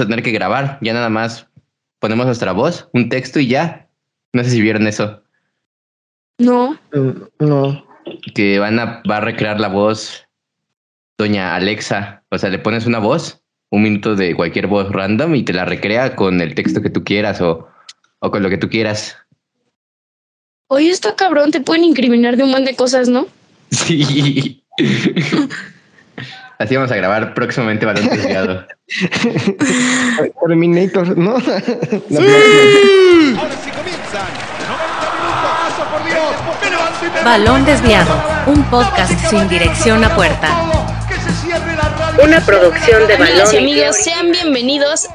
vamos a tener que grabar. Ya nada más ponemos nuestra voz, un texto y ya. No sé si vieron eso. No. Mm, No. Que van a, va a recrear la voz doña Alexa. O sea, le pones una voz, un minuto de cualquier voz random y te la recrea con el texto que tú quieras o, o con lo que tú quieras. Oye, está cabrón, te pueden incriminar de un montón de cosas, ¿no? Sí. Así vamos a grabar próximamente Balón Desviado. Terminator, ¿no? La- Ahora sí comienzan. 90 minutos. Paso por Dios. Balón Desviado, un podcast sin dirección a puerta. Una producción de Balón. amigos, sean bienvenidos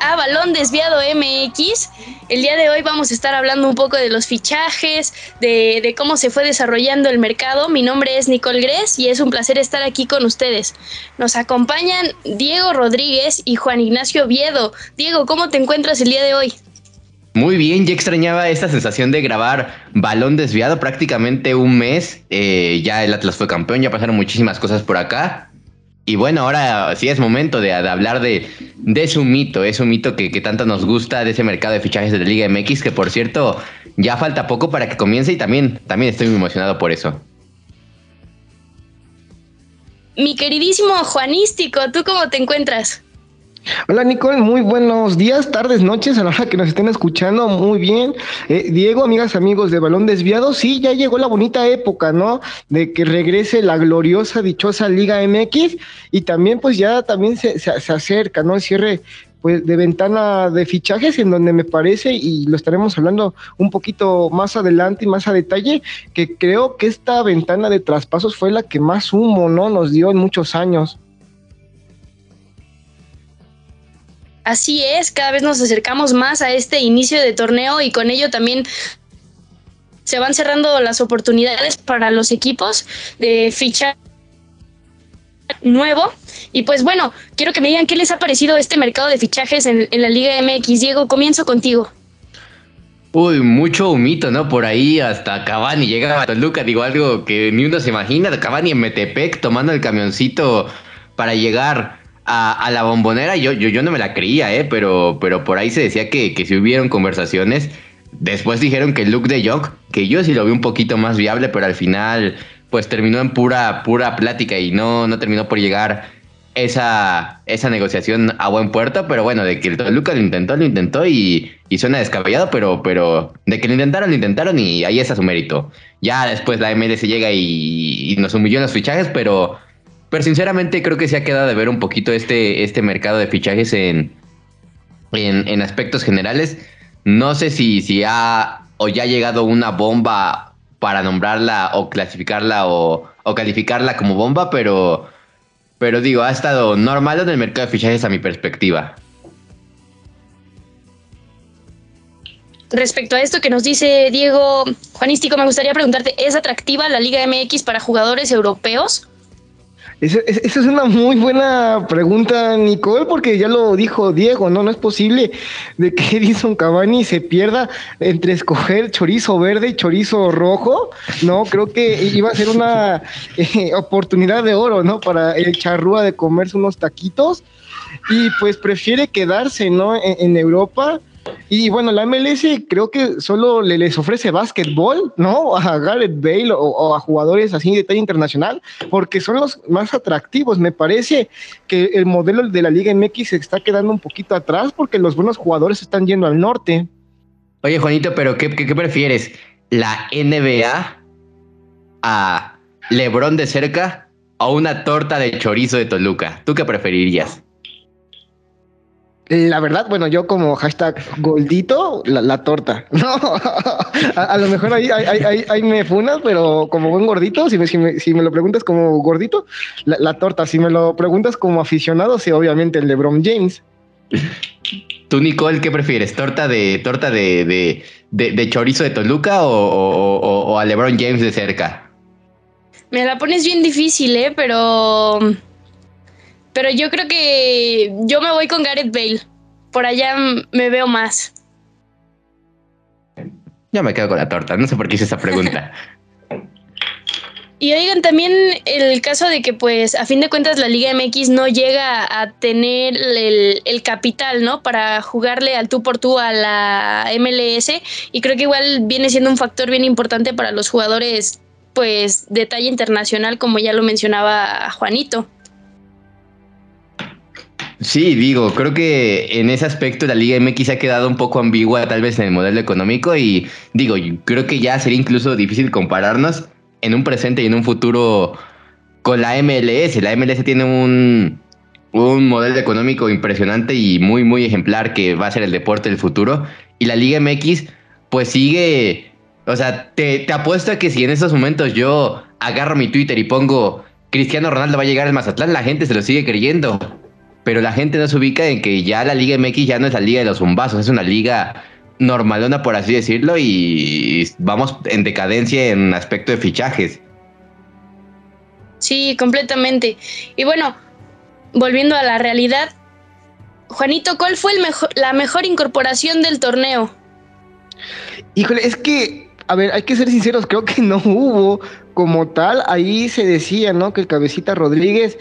a Balón Desviado MX. El día de hoy vamos a estar hablando un poco de los fichajes, de, cómo se fue desarrollando el mercado. Mi nombre es Nicole Gres y es un placer estar aquí con ustedes. Nos acompañan Diego Rodríguez y Juan Ignacio Viedo. Diego, ¿cómo te encuentras el día de hoy? Muy bien, ya extrañaba esta sensación de grabar balón desviado prácticamente un mes. Eh, ya el Atlas fue campeón, ya pasaron muchísimas cosas por acá. Y bueno, ahora sí es momento de, hablar de, de ese mito, ese mito que, que tanto nos gusta, de ese mercado de fichajes de la Liga MX, que por cierto ya falta poco para que comience y también, también estoy muy emocionado por eso. Mi queridísimo Juanístico, ¿tú cómo te encuentras? Hola Nicole, muy buenos días, tardes, noches, a la hora que nos estén escuchando, muy bien. Eh, Diego, amigas, amigos de Balón Desviado, sí, ya llegó la bonita época, ¿no? De que regrese la gloriosa, dichosa Liga MX y también pues ya también se, se- se acerca, ¿no? El cierre pues de ventana de fichajes en donde me parece, y lo estaremos hablando un poquito más adelante y más a detalle, que creo que esta ventana de traspasos fue la que más humo, ¿no? Nos dio en muchos años. Así es, cada vez nos acercamos más a este inicio de torneo y con ello también se van cerrando las oportunidades para los equipos de fichar nuevo. Y pues bueno, quiero que me digan qué les ha parecido este mercado de fichajes en, la Liga MX. Diego, comienzo contigo. Uy, mucho humito, ¿no? Por ahí hasta Cavani llega a Toluca, digo algo que ni uno se imagina. Cavani en Metepec tomando el camioncito para llegar a, la bombonera. Yo, yo, yo no me la creía, ¿eh? Pero, pero por ahí se decía que, que si hubieron conversaciones. Después dijeron que Luke de Jong, que yo sí lo vi un poquito más viable, pero al final, pues terminó en pura, pura plática y no, no terminó por llegar esa, esa negociación a buen puerto, pero bueno, de que el Toluca lo intentó, lo intentó y, y suena descabellado, pero, pero de que lo intentaron, lo intentaron y ahí está su mérito. Ya después la MLS llega y, y nos humilló en los fichajes, pero, pero sinceramente creo que se ha quedado de ver un poquito este, este mercado de fichajes en, en, aspectos generales. No sé si, si ha o ya ha llegado una bomba para nombrarla o clasificarla o, o calificarla como bomba, pero... Pero digo, ha estado normal en el mercado de fichajes a mi perspectiva. Respecto a esto que nos dice Diego Juanístico, me gustaría preguntarte, ¿es atractiva la Liga MX para jugadores europeos? Esa, es una muy buena pregunta, Nicole, porque ya lo dijo Diego, ¿no? No es posible de que Edison Cavani se pierda entre escoger chorizo verde y chorizo rojo, ¿no? Creo que iba a ser una eh, oportunidad de oro, ¿no? Para el charrúa de comerse unos taquitos y pues prefiere quedarse, ¿no? En Europa. Y bueno, la MLS creo que solo le, les ofrece básquetbol, ¿no? A Gareth Bale o, a jugadores así de talla internacional, porque son los más atractivos. Me parece que el modelo de la Liga MX se está quedando un poquito atrás porque los buenos jugadores están yendo al norte. Oye, Juanito, pero ¿qué, qué, qué prefieres? ¿La NBA a Lebron de cerca o una torta de chorizo de Toluca? ¿Tú qué preferirías? La verdad, bueno, yo como hashtag goldito, la, la torta. No, a, a lo mejor ahí, ahí, ahí- ahí- ahí me funas, pero como buen gordito, si me, si me, si me lo preguntas como gordito, la, la torta. Si me lo preguntas como aficionado, sí, obviamente el LeBron James. ¿Tú, Nicole, qué prefieres? ¿Torta de torta de, de, de- de chorizo de Toluca o, o- o- o a LeBron James de cerca? Me la pones bien difícil, ¿eh? Pero. Pero yo creo que yo me voy con Gareth Bale. Por allá me veo más. Yo me quedo con la torta, no sé por qué hice esa pregunta. Y oigan, también el caso de que, pues, a fin de cuentas, la Liga MX no llega a tener el, el, capital, ¿no? Para jugarle al tú por tú a la MLS. Y creo que igual viene siendo un factor bien importante para los jugadores, pues, de talla internacional, como ya lo mencionaba Juanito. Sí, digo, creo que en ese aspecto la Liga MX ha quedado un poco ambigua tal vez en el modelo económico y digo, creo que ya sería incluso difícil compararnos en un presente y en un futuro con la MLS. La MLS tiene un, un modelo económico impresionante y muy, muy ejemplar que va a ser el deporte del futuro. Y la Liga MX, pues sigue. O sea, te, te apuesto a que si en estos momentos yo agarro mi Twitter y pongo Cristiano Ronaldo va a llegar al Mazatlán, la gente se lo sigue creyendo. Pero la gente no se ubica en que ya la Liga MX ya no es la Liga de los Zumbazos, es una liga normalona, por así decirlo, y vamos en decadencia en aspecto de fichajes. Sí, completamente. Y bueno, volviendo a la realidad, Juanito, ¿cuál fue el mejor, la mejor incorporación del torneo? Híjole, es que, a ver, hay que ser sinceros, creo que no hubo como tal, ahí se decía, ¿no? Que el cabecita Rodríguez,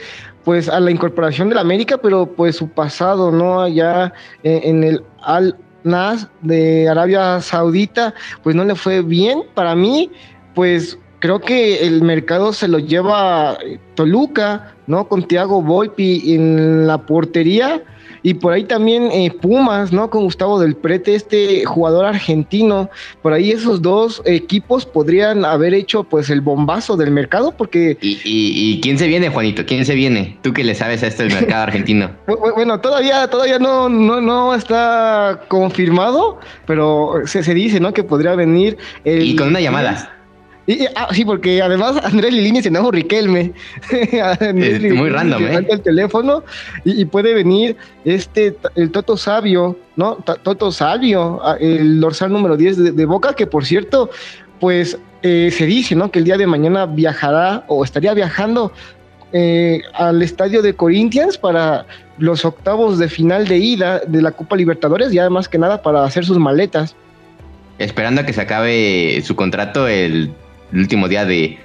pues a la incorporación de la América, pero pues su pasado, ¿no? Allá en, en el Al Nas de Arabia Saudita, pues no le fue bien. Para mí, pues creo que el mercado se lo lleva Toluca, ¿no? Con Thiago Volpi en la portería. Y por ahí también eh, Pumas, ¿no? Con Gustavo del Prete, este jugador argentino. Por ahí esos dos equipos podrían haber hecho pues el bombazo del mercado porque... ¿Y, y, y quién se viene, Juanito? ¿Quién se viene? Tú que le sabes a esto del mercado argentino. bueno, todavía, todavía no, no, no está confirmado, pero se, se dice, ¿no? Que podría venir... El, y con una llamada. Y, ah, sí, porque además Andrés Lilini se enojó Riquelme. es muy random, ¿eh? el teléfono y, y, puede venir este, el Toto Sabio, ¿no? Toto Sabio, el dorsal número 10 de, de Boca, que por cierto, pues eh, se dice, ¿no? Que el día de mañana viajará o estaría viajando eh, al estadio de Corinthians para los octavos de final de ida de la Copa Libertadores y además que nada para hacer sus maletas. Esperando a que se acabe su contrato el el último día de,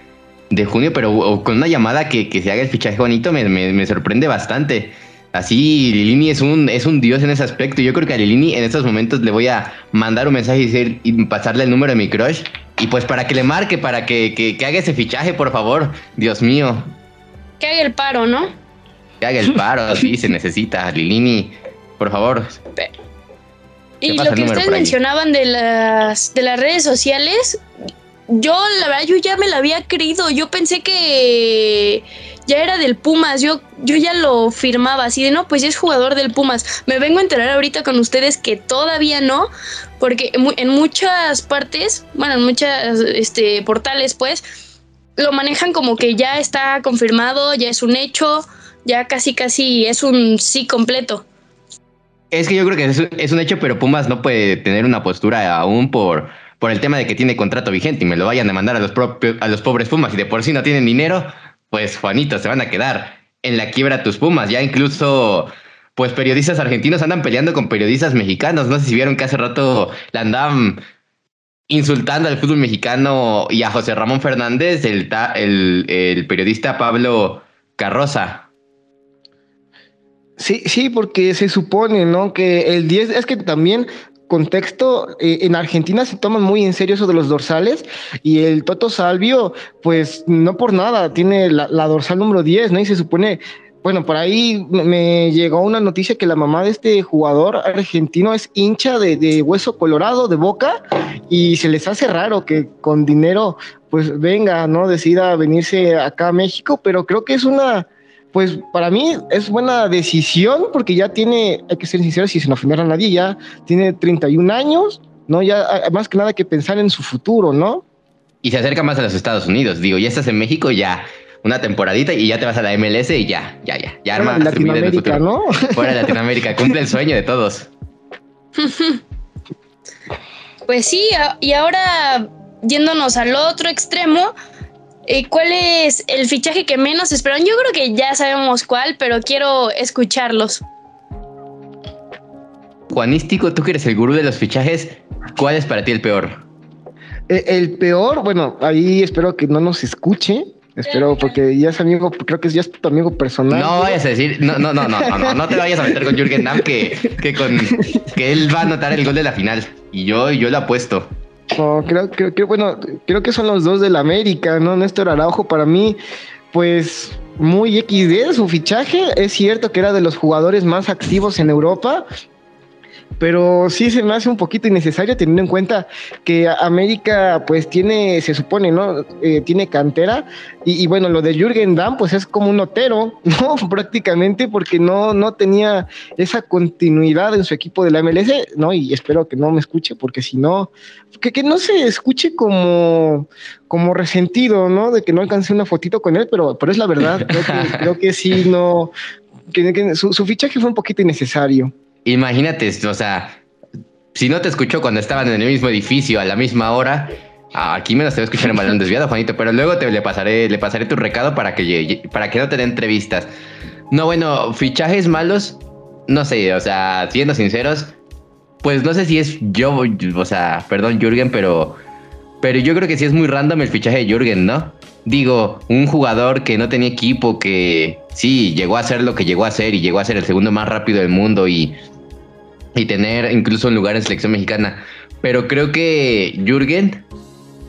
de junio, pero con una llamada que, que, se haga el fichaje bonito me, me, me, sorprende bastante. Así, Lilini es un, es un dios en ese aspecto. Yo creo que a Lilini en estos momentos le voy a mandar un mensaje y, decir, y pasarle el número de mi crush. Y pues para que le marque, para que, que, que haga ese fichaje, por favor. Dios mío. Que haga el paro, ¿no? Que haga el paro, sí, se necesita. Lilini, por favor. Y lo que ustedes mencionaban de las, de las redes sociales, yo, la verdad, yo ya me la había creído. Yo pensé que ya era del Pumas. Yo, yo ya lo firmaba así de no, pues es jugador del Pumas. Me vengo a enterar ahorita con ustedes que todavía no, porque en muchas partes, bueno, en muchas este, portales, pues, lo manejan como que ya está confirmado, ya es un hecho, ya casi, casi es un sí completo. Es que yo creo que es, es un hecho, pero Pumas no puede tener una postura aún por por el tema de que tiene contrato vigente y me lo vayan a mandar a los, propios, a los pobres Pumas y de por sí no tienen dinero, pues Juanito, se van a quedar en la quiebra tus Pumas. Ya incluso, pues periodistas argentinos andan peleando con periodistas mexicanos. No sé si vieron que hace rato la andaban insultando al fútbol mexicano y a José Ramón Fernández, el, el, el periodista Pablo Carroza. Sí, sí, porque se supone, ¿no? Que el 10 es que también contexto, eh, en Argentina se toman muy en serio eso de los dorsales y el Toto Salvio, pues no por nada, tiene la, dorsal número 10, ¿no? Y se supone, bueno, por ahí me llegó una noticia que la mamá de este jugador argentino es hincha de, de hueso colorado, de boca, y se les hace raro que con dinero, pues venga, ¿no? Decida venirse acá a México, pero creo que es una pues para mí es buena decisión porque ya tiene, hay que ser sinceros y sin ofender a nadie, ya tiene 31 años, ¿no? Ya más que nada que pensar en su futuro, ¿no? Y se acerca más a los Estados Unidos, digo, ya estás en México, ya una temporadita y ya te vas a la MLS y ya, ya, ya, ya arma Latinoamérica, ¿no? Fuera de Latinoamérica, cumple el sueño de todos. Pues sí, y ahora yéndonos al otro extremo, eh, ¿Cuál es el fichaje que menos esperan? Yo creo que ya sabemos cuál, pero quiero escucharlos. Juanístico, tú que eres el gurú de los fichajes, ¿cuál es para ti el peor? Eh, el peor, bueno, ahí espero que no nos escuche, Espero, porque ya es amigo, creo que ya es tu amigo personal. No vayas a decir, no, no, no, no, no, no, no te vayas a meter con Jürgen Damm que, que, con, que él va a anotar el gol de la final. Y yo, yo lo apuesto. No, creo, creo, creo, bueno, creo que son los dos del América, ¿no? Néstor Araujo para mí, pues muy XD su fichaje. Es cierto que era de los jugadores más activos en Europa, pero sí se me hace un poquito innecesario teniendo en cuenta que América pues tiene, se supone, ¿no? Eh, tiene cantera y, bueno, lo de Jürgen Damm pues es como un notero, ¿no? Prácticamente porque no, no tenía esa continuidad en su equipo de la MLS, ¿no? Y espero que no me escuche porque si no, que, que no se escuche como, como resentido, ¿no? De que no alcancé una fotito con él, pero, pero es la verdad, creo que, creo que sí, no, que, su, su fichaje fue un poquito innecesario. Imagínate, o sea, si no te escuchó cuando estaban en el mismo edificio a la misma hora, aquí menos te voy a escuchar en desviado, Juanito, pero luego te le pasaré, le pasaré tu recado para que, para que no te dé entrevistas. No, bueno, fichajes malos, no sé, o sea, siendo sinceros, pues no sé si es yo, o sea, perdón, Jürgen, pero, pero yo creo que sí es muy random el fichaje de Jürgen, ¿no? Digo, un jugador que no tenía equipo, que sí, llegó a ser lo que llegó a ser y llegó a ser el segundo más rápido del mundo y y tener incluso un lugar en selección mexicana. Pero creo que Jürgen,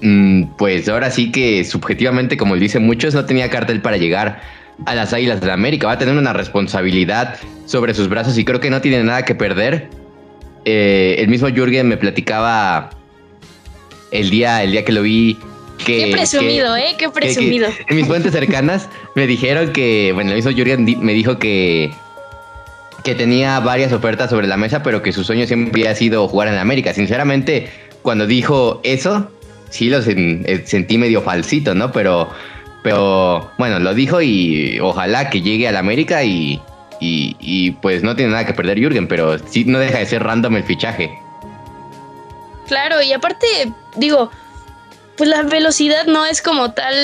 mm, pues ahora sí que subjetivamente, como dicen muchos, no tenía cartel para llegar a las Águilas de la América. Va a tener una responsabilidad sobre sus brazos y creo que no tiene nada que perder. Eh, el mismo Jürgen me platicaba el día, el día que lo vi. Que, Qué presumido, ¿eh? Qué presumido. en mis fuentes cercanas me dijeron que, bueno, el mismo Jürgen me dijo que que tenía varias ofertas sobre la mesa, pero que su sueño siempre había sido jugar en América. Sinceramente, cuando dijo eso, sí lo eh, sentí medio falsito, ¿no? Pero, pero bueno, lo dijo y ojalá que llegue a la América y, y, pues no tiene nada que perder Jürgen, pero sí no deja de ser random el fichaje. Claro, y aparte, digo, pues la velocidad no es como tal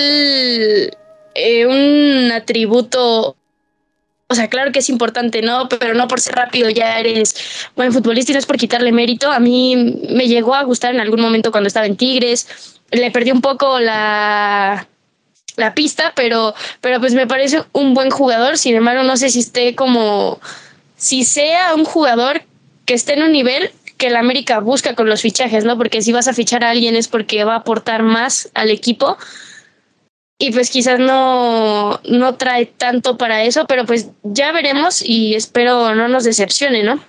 eh, un atributo o sea, claro que es importante, ¿no? Pero no por ser rápido ya eres buen futbolista y no es por quitarle mérito. A mí me llegó a gustar en algún momento cuando estaba en Tigres. Le perdí un poco la, la pista, pero, pero pues me parece un buen jugador. Sin embargo, no sé si esté como, si sea un jugador que esté en un nivel que el América busca con los fichajes, ¿no? Porque si vas a fichar a alguien es porque va a aportar más al equipo y pues quizás no, no trae tanto para eso, pero pues ya veremos y espero no nos decepcione, ¿no?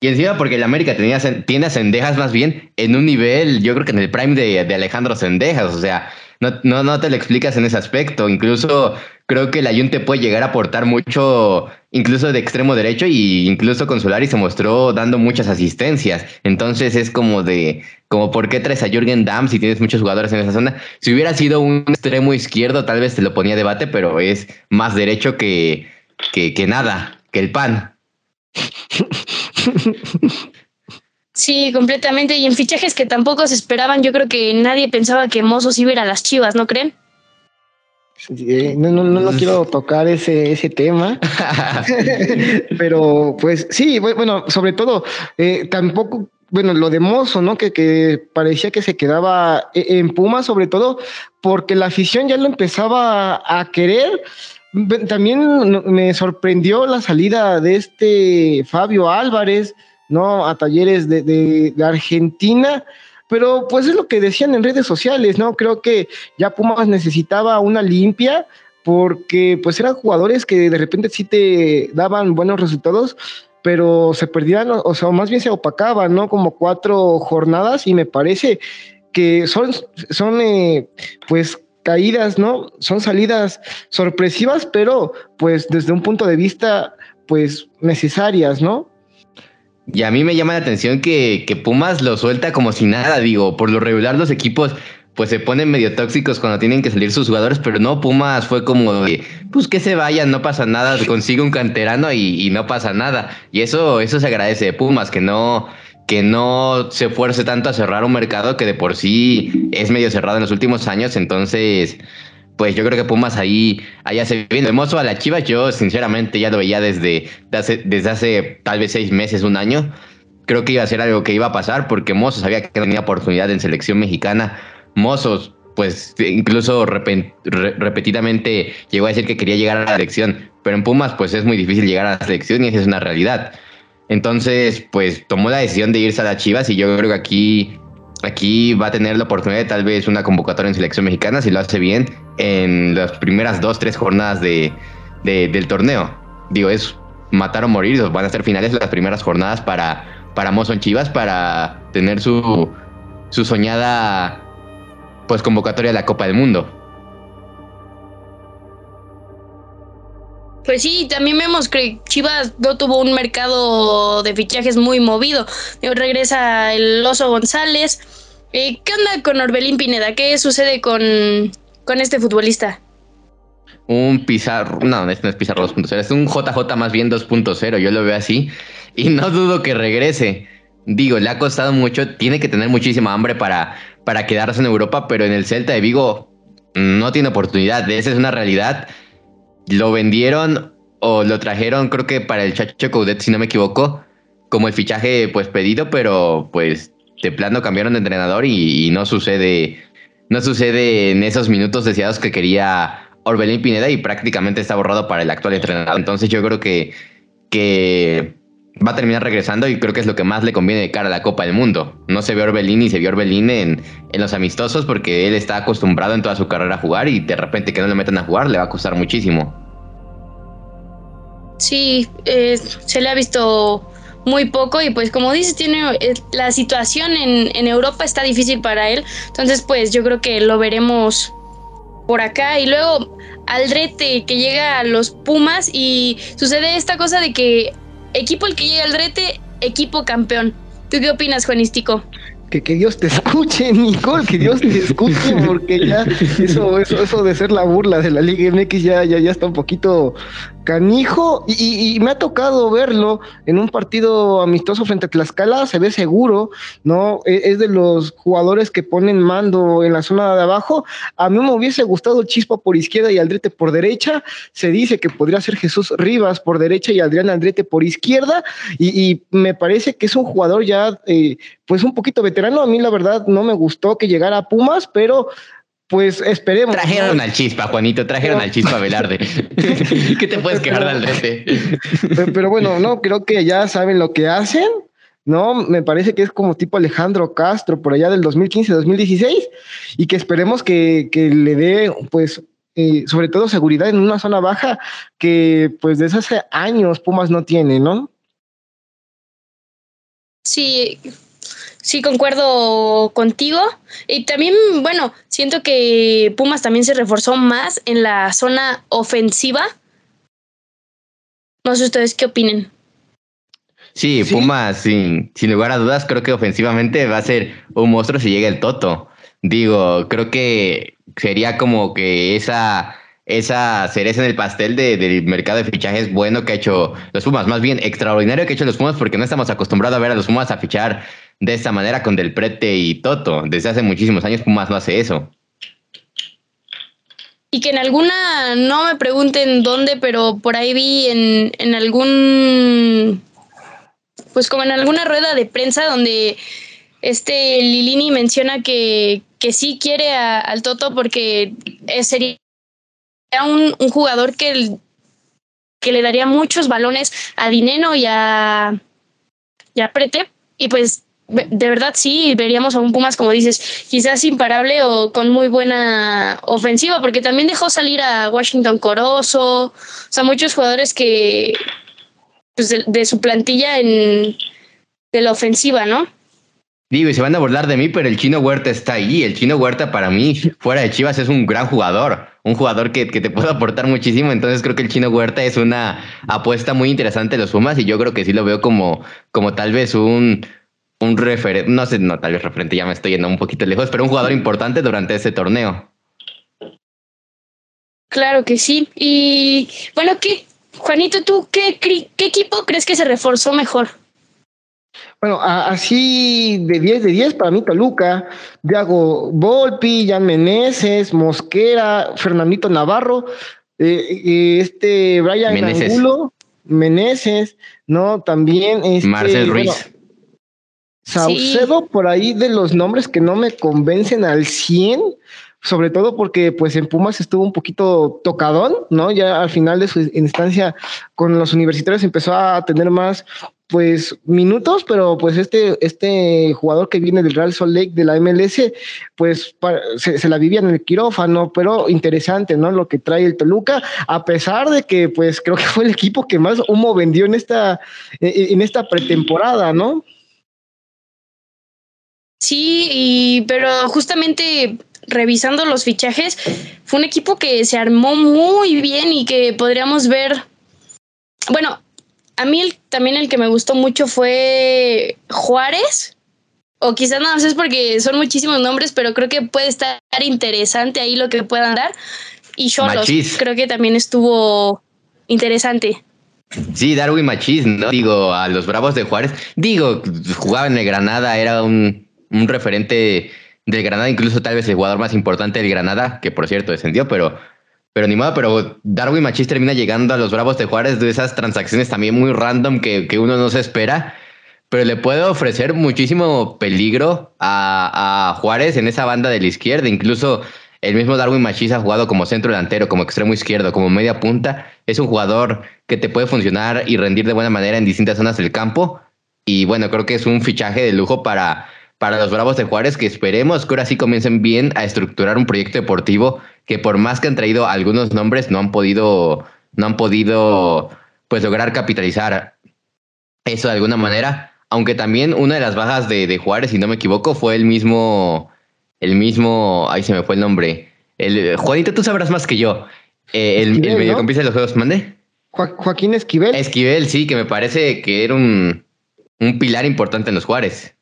Y encima porque el América tenía, tiene a Cendejas más bien en un nivel, yo creo que en el prime de, de Alejandro Cendejas, o sea, no, no, no te lo explicas en ese aspecto. Incluso creo que el Ayun puede llegar a aportar mucho, incluso de extremo derecho, y incluso con Solari se mostró dando muchas asistencias. Entonces es como de, como por qué traes a Jürgen Damm si tienes muchos jugadores en esa zona. Si hubiera sido un extremo izquierdo, tal vez te lo ponía debate, pero es más derecho que, que, nada, que el pan. Sí, completamente. Y en fichajes que tampoco se esperaban, yo creo que nadie pensaba que Mozos iba a ir a las Chivas, ¿no creen? No, no, no, quiero tocar ese, ese tema, pero pues sí, bueno, sobre todo, eh, tampoco, bueno, lo de Mozo, ¿no? Que, que parecía que se quedaba e, en Puma, sobre todo porque la afición ya lo empezaba a querer. También me sorprendió la salida de este Fabio Álvarez, ¿no? A talleres de, Argentina, pero pues es lo que decían en redes sociales, ¿no? Creo que ya Pumas necesitaba una limpia porque pues eran jugadores que de repente sí te daban buenos resultados, pero se perdían, o sea, más bien se opacaban, ¿no? Como cuatro jornadas y me parece que son, son eh, pues caídas, ¿no? Son salidas sorpresivas, pero pues desde un punto de vista pues necesarias, ¿no? Y a mí me llama la atención que, que, Pumas lo suelta como si nada, digo, por lo regular los equipos pues se ponen medio tóxicos cuando tienen que salir sus jugadores, pero no, Pumas fue como pues que se vayan, no pasa nada, consigue un canterano y, y, no pasa nada. Y eso, eso se agradece de Pumas, que no, que no se fuerce tanto a cerrar un mercado que de por sí es medio cerrado en los últimos años, entonces pues yo creo que Pumas ahí, ahí hace bien. Hermoso a la Chivas, yo sinceramente ya lo veía desde, desde hace tal vez seis meses, un año. Creo que iba a ser algo que iba a pasar porque Mozos sabía que tenía oportunidad en selección mexicana. Mozos pues incluso repetidamente llegó a decir que quería llegar a la selección, pero en Pumas pues es muy difícil llegar a la selección y esa es una realidad. Entonces, pues tomó la decisión de irse a las Chivas y yo creo que aquí, aquí va a tener la oportunidad de tal vez una convocatoria en selección mexicana si lo hace bien en las primeras dos, tres jornadas de, del torneo. Digo, es matar o morir, van a ser finales las primeras jornadas para, para Chivas para tener su, su soñada pues convocatoria de la Copa del Mundo. Pues sí, también vemos que Chivas no tuvo un mercado de fichajes muy movido. Regresa el Oso González. Eh, ¿Qué onda con Orbelín Pineda? ¿Qué sucede con, con este futbolista? Un Pizarro, no, este no es Pizarro 2.0, es un JJ más bien 2.0, yo lo veo así. Y no dudo que regrese. Digo, le ha costado mucho, tiene que tener muchísima hambre para, para quedarse en Europa, pero en el Celta de Vigo no tiene oportunidad. Esa es una realidad. Lo vendieron o lo trajeron, creo que para el Chacho Coudet, si no me equivoco, como el fichaje pues pedido, pero pues de plano cambiaron de entrenador y, no sucede, no sucede en esos minutos deseados que quería Orbelín Pineda y prácticamente está borrado para el actual entrenador. Entonces yo creo que, que va a terminar regresando y creo que es lo que más le conviene de cara a la Copa del Mundo. No se ve Orbelín y se vio Orbelín en, en los amistosos porque él está acostumbrado en toda su carrera a jugar y de repente que no le metan a jugar le va a costar muchísimo. Sí, eh, se le ha visto muy poco y pues como dices, tiene eh, la situación en, en Europa está difícil para él, entonces pues yo creo que lo veremos por acá y luego Aldrete que llega a los Pumas y sucede esta cosa de que equipo el que llega al rete, equipo campeón. ¿Tú qué opinas, Juanístico? Que, que Dios te escuche, Nicole, que Dios te escuche, porque ya eso, eso, eso de ser la burla de la Liga MX ya, ya, ya está un poquito canijo y, me ha tocado verlo en un partido amistoso frente a Tlaxcala, se ve seguro, ¿no? E, es de los jugadores que ponen mando en la zona de abajo. A mí me hubiese gustado Chispa por izquierda y Aldrete por derecha. Se dice que podría ser Jesús Rivas por derecha y Adrián Aldrete por izquierda y, me parece que es un jugador ya, eh, pues un poquito veterano. A mí la verdad no me gustó que llegara a Pumas, pero pues esperemos. Trajeron al chispa, Juanito, trajeron al chispa Velarde. ¿Qué te puedes quejar del rete? Pero, bueno, no, creo que ya saben lo que hacen. No, me parece que es como tipo Alejandro Castro por allá del 2015-2016 y que esperemos que, le dé, pues, eh, sobre todo seguridad en una zona baja que, pues, desde hace años Pumas no tiene, ¿no? Sí, Sí, concuerdo contigo. Y también, bueno, siento que Pumas también se reforzó más en la zona ofensiva. No sé ustedes qué opinen. Sí, Pumas, sin, sin lugar a dudas, creo que ofensivamente va a ser un monstruo si llega el Toto. Digo, creo que sería como que esa, esa cereza en el pastel del mercado de fichajes bueno que ha hecho los Pumas, más bien extraordinario que ha hecho los Pumas porque no estamos acostumbrados a ver a los Pumas a fichar de esta manera con Del Prete y Toto. Desde hace muchísimos años Pumas no hace eso. Y que en alguna, no me pregunten dónde, pero por ahí vi en, en algún, pues como en alguna rueda de prensa donde este Lilini menciona que, que sí quiere al Toto porque sería un, un jugador que, que le daría muchos balones a Dineno y a, y a Prete. Y pues de verdad sí, veríamos a un Pumas, como dices, quizás imparable o con muy buena ofensiva, porque también dejó salir a Washington Corozo, o sea, muchos jugadores que, pues de, su plantilla en, de la ofensiva, ¿no? Digo, y se van a burlar de mí, pero el Chino Huerta está ahí. El Chino Huerta para mí, fuera de Chivas, es un gran jugador. Un jugador que, que te puede aportar muchísimo. Entonces creo que el Chino Huerta es una apuesta muy interesante de los Pumas y yo creo que sí lo veo como, como tal vez un, un referente, no sé, no, tal vez referente, ya me estoy yendo un poquito lejos, pero un jugador importante durante ese torneo. Claro que sí. Y bueno, ¿qué? Juanito, ¿tú qué, qué equipo crees que se reforzó mejor? Bueno, así de 10 de 10 para mí Toluca, Diago Volpi, Jan Meneses, Mosquera, Fernandito Navarro, eh, eh, este Brian Meneses. Angulo, Meneses, ¿no? También este, Marcel Ruiz. Saucedo, por ahí de los nombres que no me convencen al 100, sobre todo porque pues en Pumas estuvo un poquito tocadón, ¿no? Ya al final de su instancia con los universitarios empezó a tener más pues minutos, pero pues este, este jugador que viene del Real Salt Lake de la MLS, pues se, la vivía en el quirófano, pero interesante, ¿no? Lo que trae el Toluca, a pesar de que pues creo que fue el equipo que más humo vendió en esta, en esta pretemporada, ¿no? Sí, y, pero justamente revisando los fichajes, fue un equipo que se armó muy bien y que podríamos ver, bueno, a mí también el que me gustó mucho fue Juárez, o quizás no sé es porque son muchísimos nombres, pero creo que puede estar interesante ahí lo que puedan dar. Y Cholos, creo que también estuvo interesante. Sí, Darwin Machis, ¿no? Digo, a los Bravos de Juárez. Digo, jugaba en el Granada, era un, un referente del Granada, incluso tal vez el jugador más importante del Granada, que por cierto descendió, pero, pero ni modo, pero Darwin Machis termina llegando a los Bravos de Juárez de esas transacciones también muy random que, que uno no se espera, pero le puede ofrecer muchísimo peligro a, a, Juárez en esa banda de la izquierda, incluso el mismo Darwin Machis ha jugado como centro delantero, como extremo izquierdo, como media punta, es un jugador que te puede funcionar y rendir de buena manera en distintas zonas del campo, y bueno, creo que es un fichaje de lujo para para los Bravos de Juárez, que esperemos que ahora sí comiencen bien a estructurar un proyecto deportivo que por más que han traído algunos nombres, no han podido, no han podido pues lograr capitalizar eso de alguna manera. Aunque también una de las bajas de, Juárez, si no me equivoco, fue el mismo, el mismo, ahí se me fue el nombre. El, Juanito, tú sabrás más que yo. Eh, el, el mediocampista de los Juegos, ¿mande? Joaquín Esquivel. Esquivel, sí, que me parece que era un, un pilar importante en los Juárez.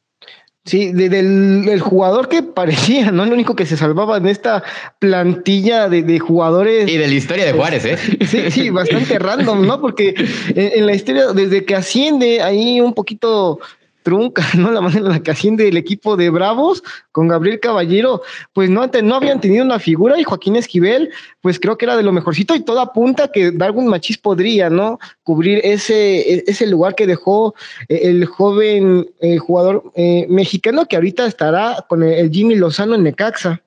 Sí, del, jugador que parecía, ¿no? El único que se salvaba en esta plantilla de, jugadores. Y de la historia de Juárez, ¿eh? Sí, sí, bastante random, ¿no? Porque en, la historia, desde que asciende ahí un poquito trunca, ¿no? La manera en la que asciende el equipo de Bravos con Gabriel Caballero, pues no, no habían tenido una figura y Joaquín Esquivel, pues creo que era de lo mejorcito y todo apunta que Darwin Machis podría, ¿no? Cubrir ese, e, ese lugar que dejó eh, el joven eh, jugador eh, mexicano que ahorita estará con el, Jimmy Lozano en Necaxa.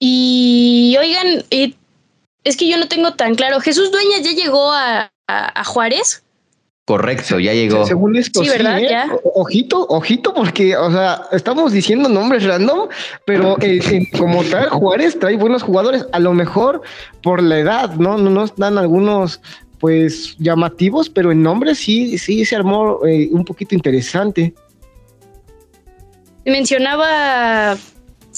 Y oigan, es que yo no tengo tan claro. Jesús Dueña ya llegó a, a, Juárez. Correcto, ya llegó. Según esto, sí, ¿verdad? ¿eh? Ojito, ojito, porque, o sea, estamos diciendo nombres random, pero eh, como tal, Juárez trae buenos jugadores, a lo mejor por la edad, ¿no? No nos dan algunos, pues, llamativos, pero en nombre sí, sí se armó eh, un poquito interesante. Mencionaba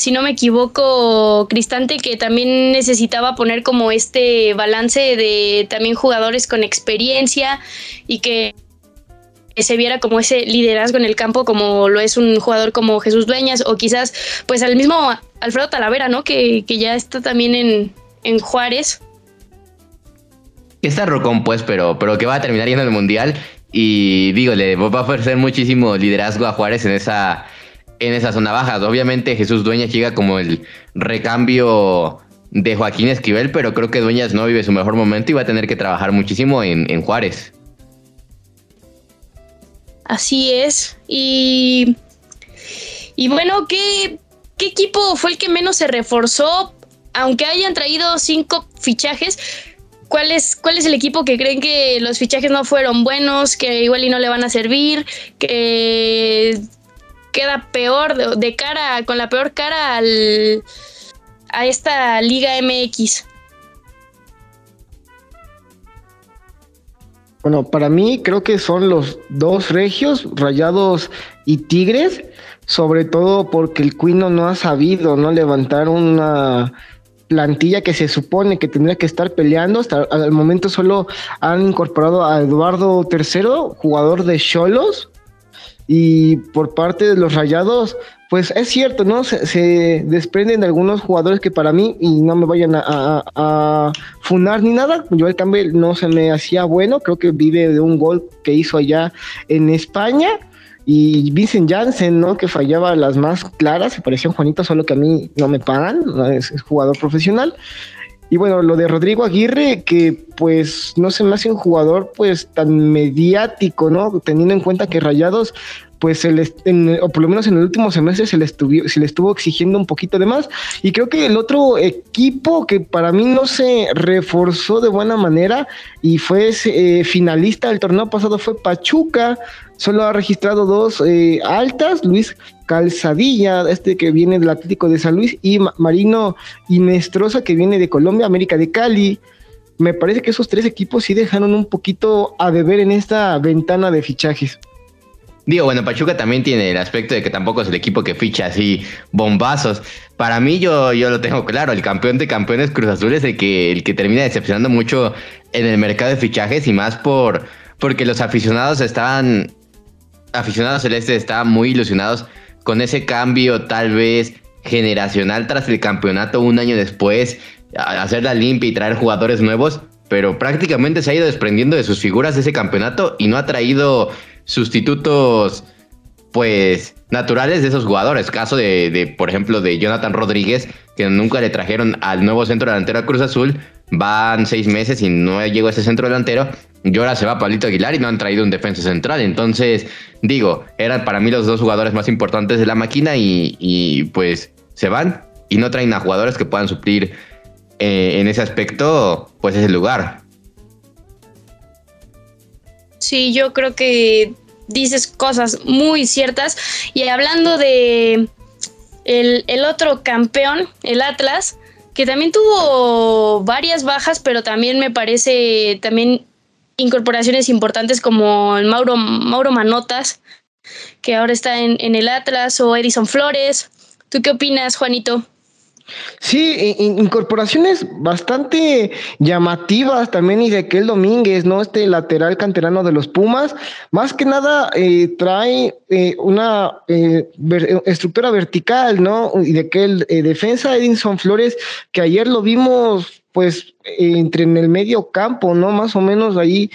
si no me equivoco, Cristante, que también necesitaba poner como este balance de también jugadores con experiencia y que se viera como ese liderazgo en el campo como lo es un jugador como Jesús Dueñas o quizás pues al mismo Alfredo Talavera, ¿no? Que, ya está también en, en Juárez. Está Rocón pues, pero, pero que va a terminar yendo al Mundial y digo, le va a ofrecer muchísimo liderazgo a Juárez en esa en esa zona baja. Obviamente Jesús Dueñas llega como el recambio de Joaquín Esquivel, pero creo que Dueñas no vive su mejor momento y va a tener que trabajar muchísimo en, Juárez. Así es. Y, y bueno, ¿qué, ¿qué equipo fue el que menos se reforzó? Aunque hayan traído cinco fichajes, ¿Cuál es, ¿cuál es, el equipo que creen que los fichajes no fueron buenos, que igual y no le van a servir, que queda peor de, cara, con la peor cara al, a esta Liga MX? Bueno, para mí creo que son los dos regios, Rayados y Tigres, sobre todo porque el Cuino no ha sabido no levantar una plantilla que se supone que tendría que estar peleando. Hasta al momento solo han incorporado a Eduardo III, jugador de Cholos, y por parte de los rayados, pues es cierto, ¿no? Se, desprenden de algunos jugadores que para mí, y no me vayan a, funar ni nada, Joel Campbell no se me hacía bueno, creo que vive de un gol que hizo allá en España. Y Vincent Janssen, ¿no? Que fallaba las más claras, se parecía un Juanito, solo que a mí no me pagan, es jugador profesional. Y bueno, lo de Rodrigo Aguirre, que pues no se me hace un jugador pues tan mediático, ¿no? Teniendo en cuenta que Rayados pues se les, o por lo menos en el último semestre se le, estuvo, se le estuvo exigiendo un poquito de más. Y creo que el otro equipo que para mí no se reforzó de buena manera y fue eh, finalista del torneo pasado fue Pachuca. Solo ha registrado dos eh, altas, Luis Calzadilla, este que viene del Atlético de San Luis, y Marino Inestrosa, que viene de Colombia, América de Cali. Me parece que esos tres equipos sí dejaron un poquito a beber en esta ventana de fichajes. Digo, bueno, Pachuca también tiene el aspecto de que tampoco es el equipo que ficha así bombazos. Para mí, yo, yo lo tengo claro, el campeón de campeones Cruz Azul es el que, el que termina decepcionando mucho en el mercado de fichajes y más por porque los aficionados estaban, aficionados celestes estaban muy ilusionados con ese cambio tal vez generacional tras el campeonato un año después, hacer la limpia y traer jugadores nuevos, pero prácticamente se ha ido desprendiendo de sus figuras de ese campeonato y no ha traído sustitutos pues naturales de esos jugadores. Caso de, por ejemplo, de Jonathan Rodríguez, que nunca le trajeron al nuevo centro delantero a Cruz Azul. Van seis meses y no llegó a ese centro delantero. Y ahora se va Pablito Aguilar y no han traído un defensa central. Entonces, digo, eran para mí los dos jugadores más importantes de la máquina y, pues se van y no traen a jugadores que puedan suplir eh, en ese aspecto, pues ese lugar. Sí, yo creo que dices cosas muy ciertas. Y hablando de el, el otro campeón, el Atlas, que también tuvo varias bajas, pero también me parece también incorporaciones importantes como el Mauro, Mauro Manotas, que ahora está en, en el Atlas, o Edison Flores. ¿Tú qué opinas, Juanito? Sí, incorporaciones bastante llamativas también y de aquel Domínguez, ¿no? Este lateral canterano de los Pumas, más que nada eh, trae eh, una eh, estructura vertical, ¿no? Y de aquel defensa Edison Flores, que ayer lo vimos pues entre en el medio campo, ¿no? Más o menos ahí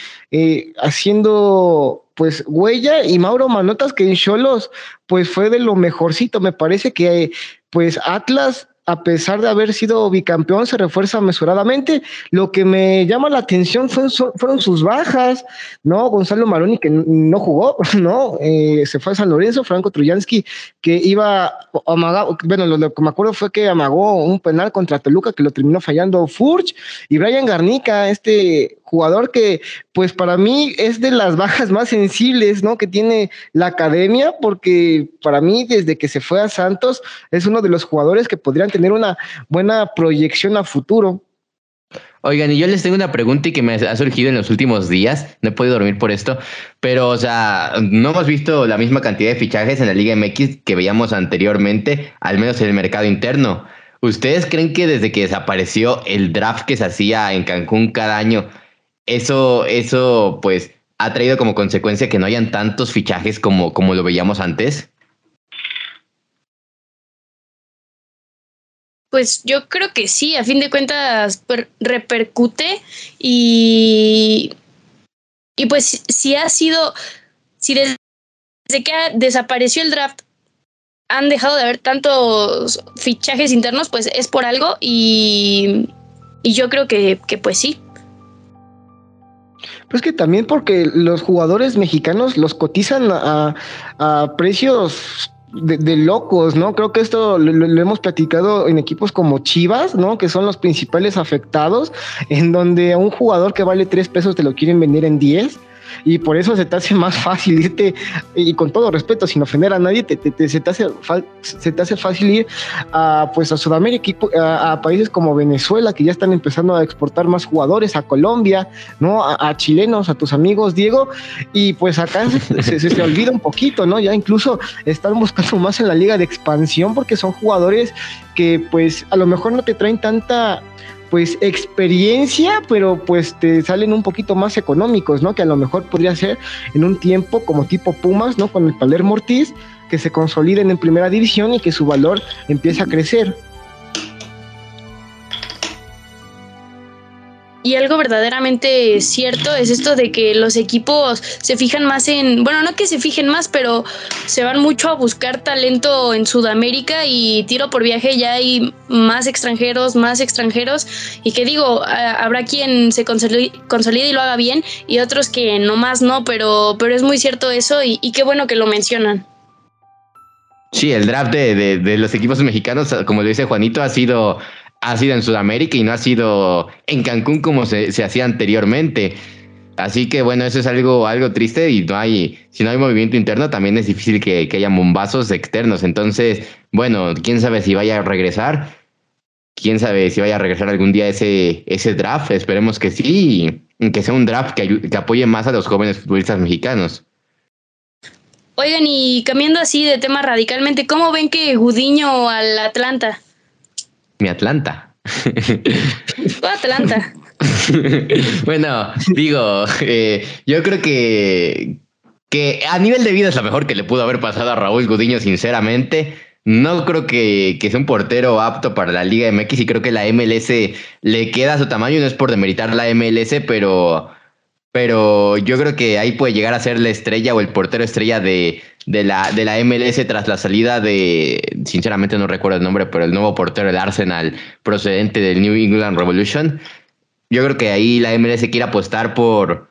haciendo pues huella y Mauro Manotas que en Cholos pues fue de lo mejorcito, me parece que pues Atlas a pesar de haber sido bicampeón, se refuerza mesuradamente. Lo que me llama la atención fueron sus bajas, ¿no? Gonzalo Maroni, que no jugó, ¿no? Eh, se fue a San Lorenzo, Franco Trujansky, que iba a amagar, bueno, lo, que me acuerdo fue que amagó un penal contra Toluca que lo terminó fallando Furch, y Brian Garnica, este jugador que pues para mí es de las bajas más sensibles, ¿no? Que tiene la academia, porque para mí desde que se fue a Santos es uno de los jugadores que podrían tener una buena proyección a futuro. Oigan, y yo les tengo una pregunta y que me ha surgido en los últimos días. No he podido dormir por esto, pero, o sea, no hemos visto la misma cantidad de fichajes en la Liga MX que veíamos anteriormente, al menos en el mercado interno. ¿Ustedes creen que desde que desapareció el draft que se hacía en Cancún cada año, eso, eso pues ha traído como consecuencia que no hayan tantos fichajes como, como lo veíamos antes. Pues yo creo que sí, a fin de cuentas repercute y, y pues si ha sido, si desde, que desapareció el draft han dejado de haber tantos fichajes internos, pues es por algo y, y yo creo que, que pues sí. Pues que también porque los jugadores mexicanos los cotizan a, precios de, locos, ¿no? Creo que esto lo, hemos platicado en equipos como Chivas, ¿no? Que son los principales afectados, en donde a un jugador que vale tres pesos te lo quieren vender en 10 y por eso se te hace más fácil irte, y con todo respeto, sin ofender a nadie, te, se, te hace se te hace fácil ir a, pues a Sudamérica, a, países como Venezuela, que ya están empezando a exportar más jugadores, a Colombia, ¿no? A, chilenos, a tus amigos, Diego, y pues acá se, se, olvida un poquito, ¿no? Ya incluso están buscando más en la liga de expansión porque son jugadores que pues a lo mejor no te traen tanta pues experiencia, pero pues te salen un poquito más económicos, ¿no? Que a lo mejor podría ser en un tiempo como tipo Pumas, ¿no? Con el Palermo Ortiz, que se consoliden en primera división y que su valor empiece a crecer. Y algo verdaderamente cierto es esto de que los equipos se fijan más en, bueno, no que se fijen más, pero se van mucho a buscar talento en Sudamérica y tiro por viaje ya hay más extranjeros, más extranjeros y que digo, habrá quien se consolide, y lo haga bien y otros que no más no, pero, pero es muy cierto eso y, y qué bueno que lo mencionan. Sí, el draft de, de, los equipos mexicanos, como lo dice Juanito, ha sido, ha sido en Sudamérica y no ha sido en Cancún como se, se hacía anteriormente. Así que bueno, eso es algo, algo triste y no hay, si no hay movimiento interno, también es difícil que, que haya bombazos externos. Entonces, bueno, quién sabe si vaya a regresar. Quién sabe si vaya a regresar algún día ese, ese draft. Esperemos que sí, que sea un draft que, que apoye más a los jóvenes futbolistas mexicanos. Oigan, y cambiando así de tema radicalmente, ¿cómo ven que Gudiño al Atlanta? Mi Atlanta. Atlanta. bueno, digo, eh, yo creo que, que a nivel de vida es lo mejor que le pudo haber pasado a Raúl Gudiño, sinceramente. No creo que, que, sea un portero apto para la Liga MX y creo que la MLS le queda a su tamaño. No es por demeritar la MLS, pero pero yo creo que ahí puede llegar a ser la estrella o el portero estrella de, de, la, de la MLS tras la salida de, sinceramente no recuerdo el nombre, pero el nuevo portero del Arsenal procedente del New England Revolution. Yo creo que ahí la MLS quiere apostar por,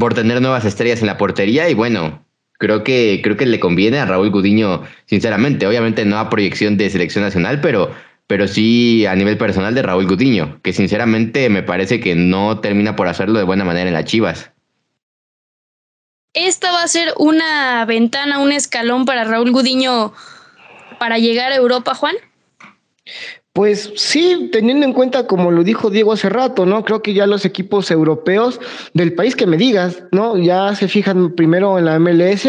por tener nuevas estrellas en la portería y bueno, creo que, creo que le conviene a Raúl Gudiño, sinceramente. Obviamente no a proyección de selección nacional, pero pero sí a nivel personal de Raúl Gutiño, que sinceramente me parece que no termina por hacerlo de buena manera en las Chivas. Esta va a ser una ventana, un escalón para Raúl Gudiño para llegar a Europa, Juan. Pues sí, teniendo en cuenta, como lo dijo Diego hace rato, ¿no? Creo que ya los equipos europeos del país que me digas, ¿no? Ya se fijan primero en la MLS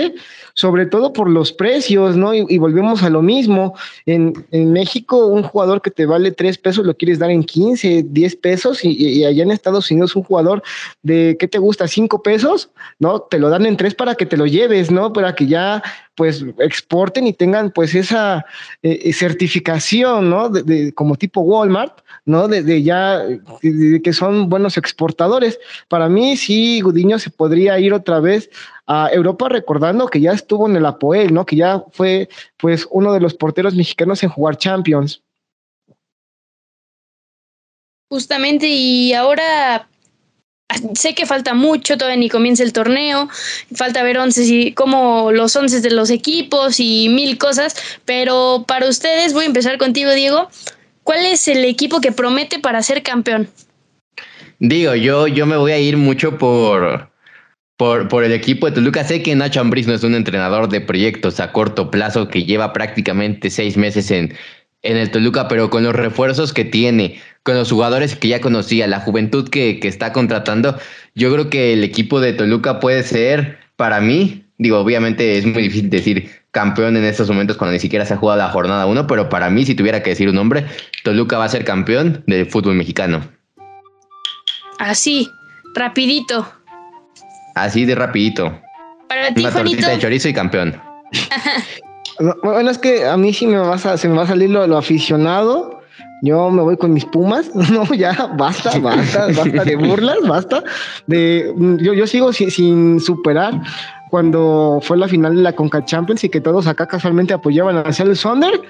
sobre todo por los precios, ¿no? Y, volvemos a lo mismo. En, México, un jugador que te vale tres pesos lo quieres dar en 15, 10 pesos, y, allá en Estados Unidos un jugador de, ¿qué te gusta? cinco pesos, ¿no? Te lo dan en tres para que te lo lleves, ¿no? Para que ya pues exporten y tengan pues esa eh, certificación, ¿no? De, como tipo Walmart, ¿no? De, ya, de, que son buenos exportadores. Para mí sí, Gudiño se podría ir otra vez a Europa recordando que ya estuvo en el Apoel, ¿no? Que ya fue pues uno de los porteros mexicanos en jugar Champions. Justamente, y ahora sé que falta mucho, todavía ni comienza el torneo, falta ver once y cómo los once de los equipos y mil cosas, pero para ustedes voy a empezar contigo, Diego. ¿Cuál es el equipo que promete para ser campeón? Digo, yo, yo me voy a ir mucho por, por, por el equipo de Toluca. Sé que Nacho Ambriz no es un entrenador de proyectos a corto plazo que lleva prácticamente seis meses en, en el Toluca, pero con los refuerzos que tiene, con los jugadores que ya conocía, la juventud que, que está contratando, yo creo que el equipo de Toluca puede ser, para mí, digo, obviamente es muy difícil decir campeón en estos momentos cuando ni siquiera se ha jugado la jornada 1, pero para mí, si tuviera que decir un nombre, Toluca va a ser campeón del fútbol mexicano. Así, rapidito. Así de rapidito. Para ti, Una tortita de chorizo y campeón. bueno, es que a mí sí me va a, se me va a salir lo, aficionado. Yo me voy con mis pumas. No, ya basta, basta, basta de burlas, basta. De, yo, yo sigo sin, superar cuando fue la final de la Conca Champions y que todos acá casualmente apoyaban a el Sonder.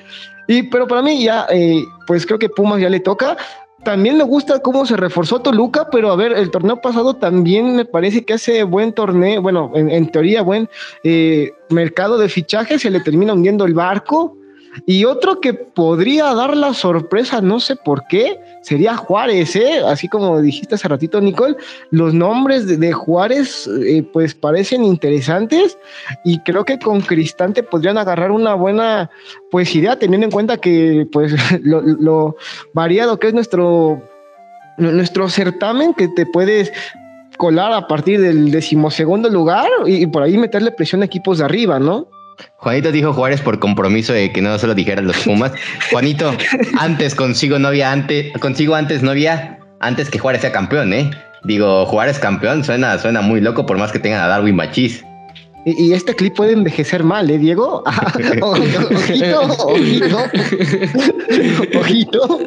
Y, pero para mí ya, eh, pues creo que Pumas ya le toca. También me gusta cómo se reforzó Toluca, pero a ver, el torneo pasado también me parece que hace buen torneo, bueno, en, teoría buen eh, mercado de fichajes, se le termina hundiendo el barco. Y otro que podría dar la sorpresa, no sé por qué, sería Juárez, ¿eh? Así como dijiste hace ratito, Nicole, los nombres de, Juárez eh, pues parecen interesantes y creo que con Cristante podrían agarrar una buena pues idea, teniendo en cuenta que pues lo, variado que es nuestro, nuestro certamen, que te puedes colar a partir del decimosegundo lugar y, y por ahí meterle presión a equipos de arriba, ¿no? Juanito dijo Juárez por compromiso de que no se lo dijeran los Pumas. Juanito, antes consigo novia, antes, consigo antes novia, antes que Juárez sea campeón, ¿eh? Digo, Juárez campeón suena, suena muy loco por más que tengan a Darwin Machís. Y, y este clip puede envejecer mal, ¿eh, Diego? ojito, ojito. ojito.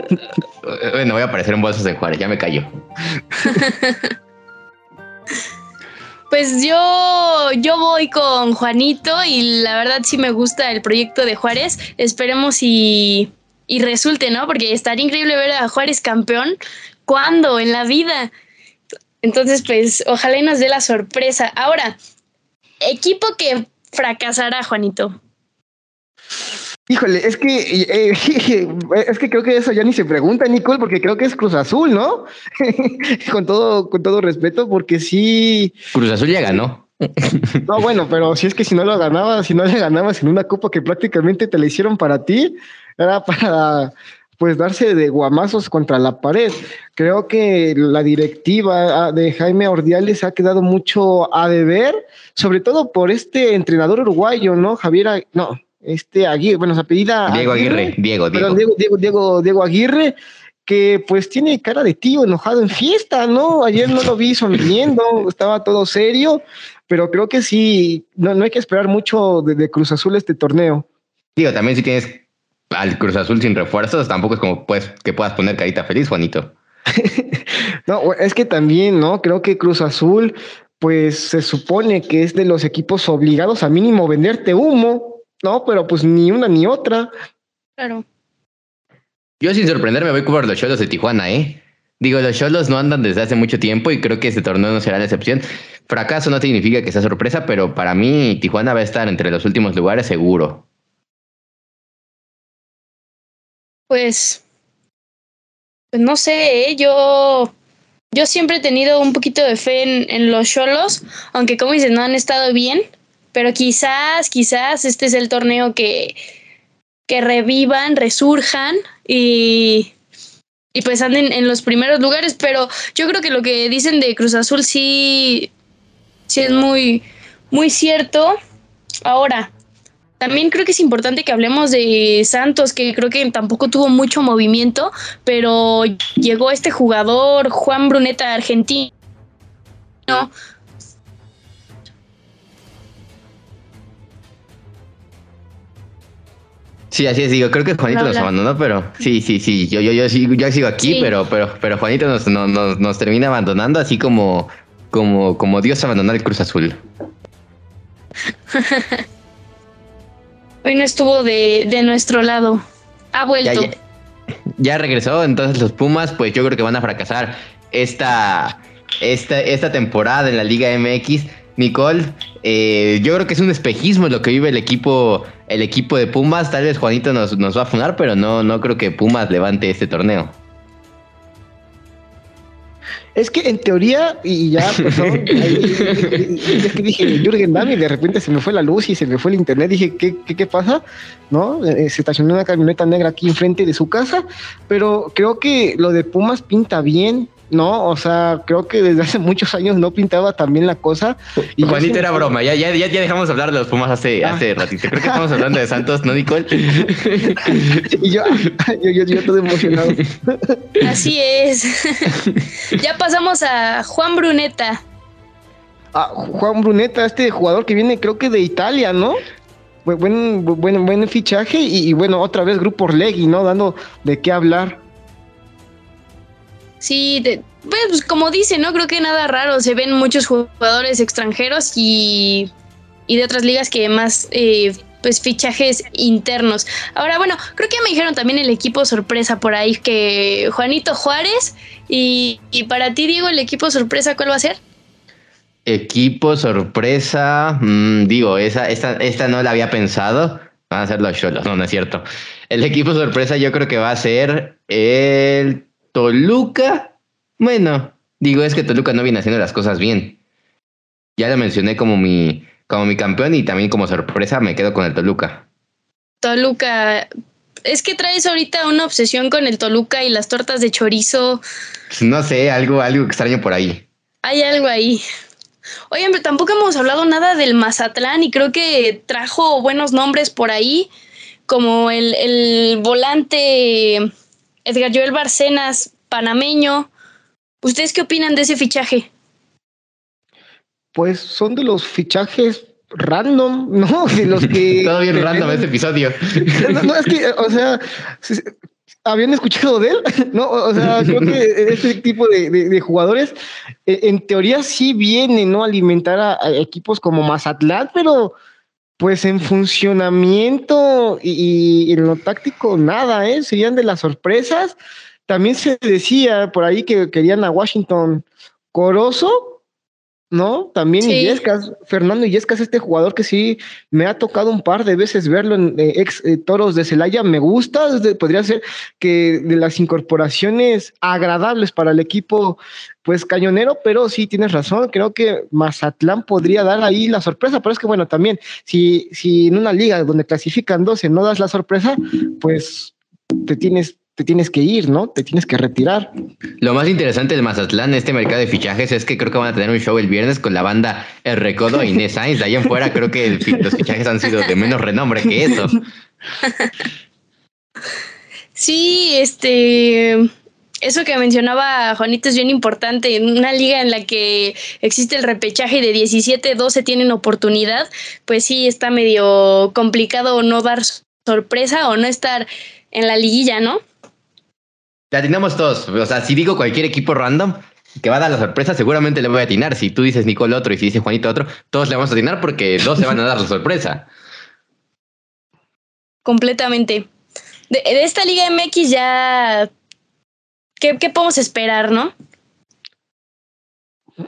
Bueno, voy a aparecer en bolsas de Juárez, ya me callo. Pues yo, yo voy con Juanito y la verdad sí me gusta el proyecto de Juárez. Esperemos y, y resulte, ¿no? Porque estaría increíble ver a Juárez campeón. ¿Cuándo? En la vida. Entonces, pues, ojalá y nos dé la sorpresa. Ahora, equipo que fracasará, Juanito. Híjole, es que eh, es que creo que eso ya ni se pregunta, Nicole, porque creo que es Cruz Azul, ¿no? con todo, con todo respeto, porque sí. Cruz Azul ya ganó. no, bueno, pero si es que si no lo ganabas, si no le ganabas en una copa que prácticamente te la hicieron para ti, era para pues darse de guamazos contra la pared. Creo que la directiva ah, de Jaime Ordiales ha quedado mucho a deber, sobre todo por este entrenador uruguayo, ¿no? Javier, no, este Aguirre, bueno, se apellida Diego Aguirre, Diego, Diego. Diego, Diego, Diego, Diego Aguirre, que pues tiene cara de tío enojado en fiesta, ¿no? Ayer no lo vi sonriendo, estaba todo serio, pero creo que sí, no, no hay que esperar mucho de, de, Cruz Azul este torneo. Digo, también si tienes al Cruz Azul sin refuerzos, tampoco es como pues que puedas poner carita feliz, Juanito. no, es que también, ¿no? Creo que Cruz Azul, pues se supone que es de los equipos obligados a mínimo venderte humo, no, pero pues ni una ni otra. Claro. Yo sin sorprenderme voy por los Cholos de Tijuana, ¿eh? Digo, los Cholos no andan desde hace mucho tiempo y creo que este torneo no será la excepción. Fracaso no significa que sea sorpresa, pero para mí Tijuana va a estar entre los últimos lugares seguro. Pues, pues no sé, ¿eh? yo, yo siempre he tenido un poquito de fe en, en los Cholos, aunque como dices, no han estado bien pero quizás, quizás este es el torneo que, que revivan, resurjan y, y pues anden en los primeros lugares. Pero yo creo que lo que dicen de Cruz Azul sí, sí es muy, muy cierto. Ahora, también creo que es importante que hablemos de Santos, que creo que tampoco tuvo mucho movimiento, pero llegó este jugador, Juan Bruneta, argentino, Sí, así es, digo, creo que Juanito nos abandonó, pero sí, sí, sí, yo, yo, yo, yo sigo aquí, pero, pero, pero Juanito nos, nos, nos, termina abandonando, así como, como, como Dios abandonó el Cruz Azul. Hoy no estuvo de, de nuestro lado, ha vuelto. Ya, ya, ya, regresó, entonces los Pumas, pues yo creo que van a fracasar esta, esta, esta temporada en la Liga MX. Nicole, eh, yo creo que es un espejismo lo que vive el equipo, el equipo de Pumas. Tal vez Juanito nos, nos va a funar, pero no, no creo que Pumas levante este torneo. Es que en teoría, y ya, perdón, es que dije Jürgen Damm y de repente se me fue la luz y se me fue el internet. Dije, ¿qué, qué, qué pasa? ¿No? Eh, se estacionó una camioneta negra aquí enfrente de su casa, pero creo que lo de Pumas pinta bien. No, o sea, creo que desde hace muchos años no pintaba también la cosa. Y Juanito era broma, ya, ya, ya, ya dejamos de hablar de los Pumas hace, ah. hace ratito. Creo que estamos hablando de Santos, ¿no, Nicole? y yo, yo, yo, yo todo emocionado. Así es. ya pasamos a Juan Bruneta. Ah, Juan Bruneta, este jugador que viene creo que de Italia, ¿no? Buen, buen, buen fichaje y, y bueno, otra vez Grupo Orlegui, ¿no? Dando de qué hablar. Sí, de, pues como dice, no creo que nada raro. Se ven muchos jugadores extranjeros y, y de otras ligas que más eh, pues fichajes internos. Ahora, bueno, creo que me dijeron también el equipo sorpresa por ahí que Juanito Juárez y, y para ti, Diego, el equipo sorpresa, ¿cuál va a ser? Equipo sorpresa, mmm, digo, esa, esta, esta no la había pensado. Van a ser los Cholos, no, no es cierto. El equipo sorpresa yo creo que va a ser el Toluca, bueno, digo, es que Toluca no viene haciendo las cosas bien. Ya lo mencioné como mi, como mi campeón y también como sorpresa me quedo con el Toluca. Toluca, es que traes ahorita una obsesión con el Toluca y las tortas de chorizo. No sé, algo, algo extraño por ahí. Hay algo ahí. Oye, pero tampoco hemos hablado nada del Mazatlán y creo que trajo buenos nombres por ahí, como el, el volante Edgar Joel Barcenas, panameño. ¿Ustedes qué opinan de ese fichaje? Pues son de los fichajes random, ¿no? De los que. Todo bien random este episodio. No, no, es que, o sea, ¿habían escuchado de él? No, o sea, creo que este tipo de, de- de jugadores, eh, en teoría sí vienen, ¿no? A alimentar a, a equipos como Mazatlán, pero pues en funcionamiento y, en lo táctico, nada, ¿eh? Serían de las sorpresas. También se decía por ahí que querían a Washington Corozo, ¿no? También Sí. Illescas, Fernando Illescas, este jugador que sí me ha tocado un par de veces verlo en eh, ex eh, toros de Celaya, me gusta, de- podría ser que de las incorporaciones agradables para el equipo, pues cañonero, pero sí tienes razón, creo que Mazatlán podría dar ahí la sorpresa, pero es que bueno, también, si, si en una liga donde clasifican 12 no das la sorpresa, pues te tienes, te tienes que ir, ¿no? Te tienes que retirar. Lo más interesante del Mazatlán, este mercado de fichajes, es que creo que van a tener un show el viernes con la banda El Recodo e Inés Sainz. De ahí en fuera, creo que el los fichajes han sido de menos renombre que eso. Sí, este. Eso que mencionaba Juanito es bien importante. En una liga en la que existe el repechaje y de 17, 12 tienen oportunidad, pues sí está medio complicado no dar sorpresa o no estar en la liguilla, ¿no? Le atinamos todos. O sea, si digo cualquier equipo random que va a dar la sorpresa, seguramente le voy a atinar. Si tú dices Nicole otro y si dice Juanito otro, todos le vamos a atinar porque dos se van a dar la sorpresa. Completamente. De, de esta Liga MX ya. ¿qué, ¿Qué podemos esperar, no?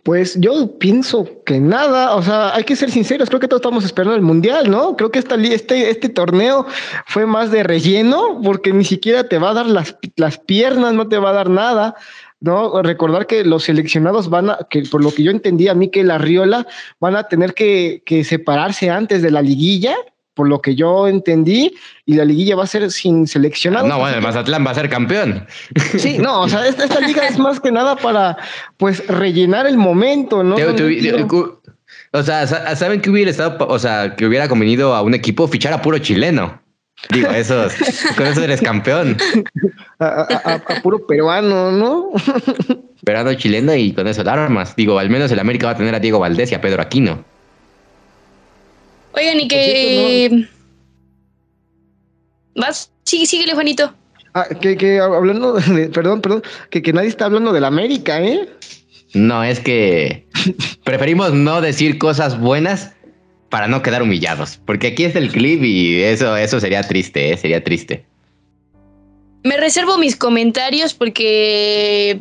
Pues yo pienso que nada, o sea, hay que ser sinceros, creo que todos estamos esperando el mundial, ¿no? Creo que esta, este, este torneo fue más de relleno, porque ni siquiera te va a dar las, las piernas, no te va a dar nada, ¿no? Recordar que los seleccionados van a, que por lo que yo entendí a mí que la Riola van a tener que, que separarse antes de la liguilla, por lo que yo entendí, y la liguilla va a ser sin seleccionados. No, bueno, el Mazatlán va a ser campeón. Sí, no, o sea, esta, esta liga es más que nada para, pues, rellenar el momento, ¿no? Te- te o sea, sa- ¿saben que hubiera estado, o sea, que hubiera convenido a un equipo fichar a puro chileno? Digo, esos, con eso eres campeón. a, a- a- a puro peruano, ¿no? Verano chileno y con eso armas. Digo, al menos el América va a tener a Diego Valdés y a Pedro Aquino. Oigan, y que. ¿Vas? Sí, síguele, Juanito. Ah, que, que hablando de, perdón, perdón, que, que nadie está hablando del América, ¿eh? No, es que preferimos no decir cosas buenas para no quedar humillados. Porque aquí es el clip y eso, eso sería triste, ¿eh? sería triste. Me reservo mis comentarios porque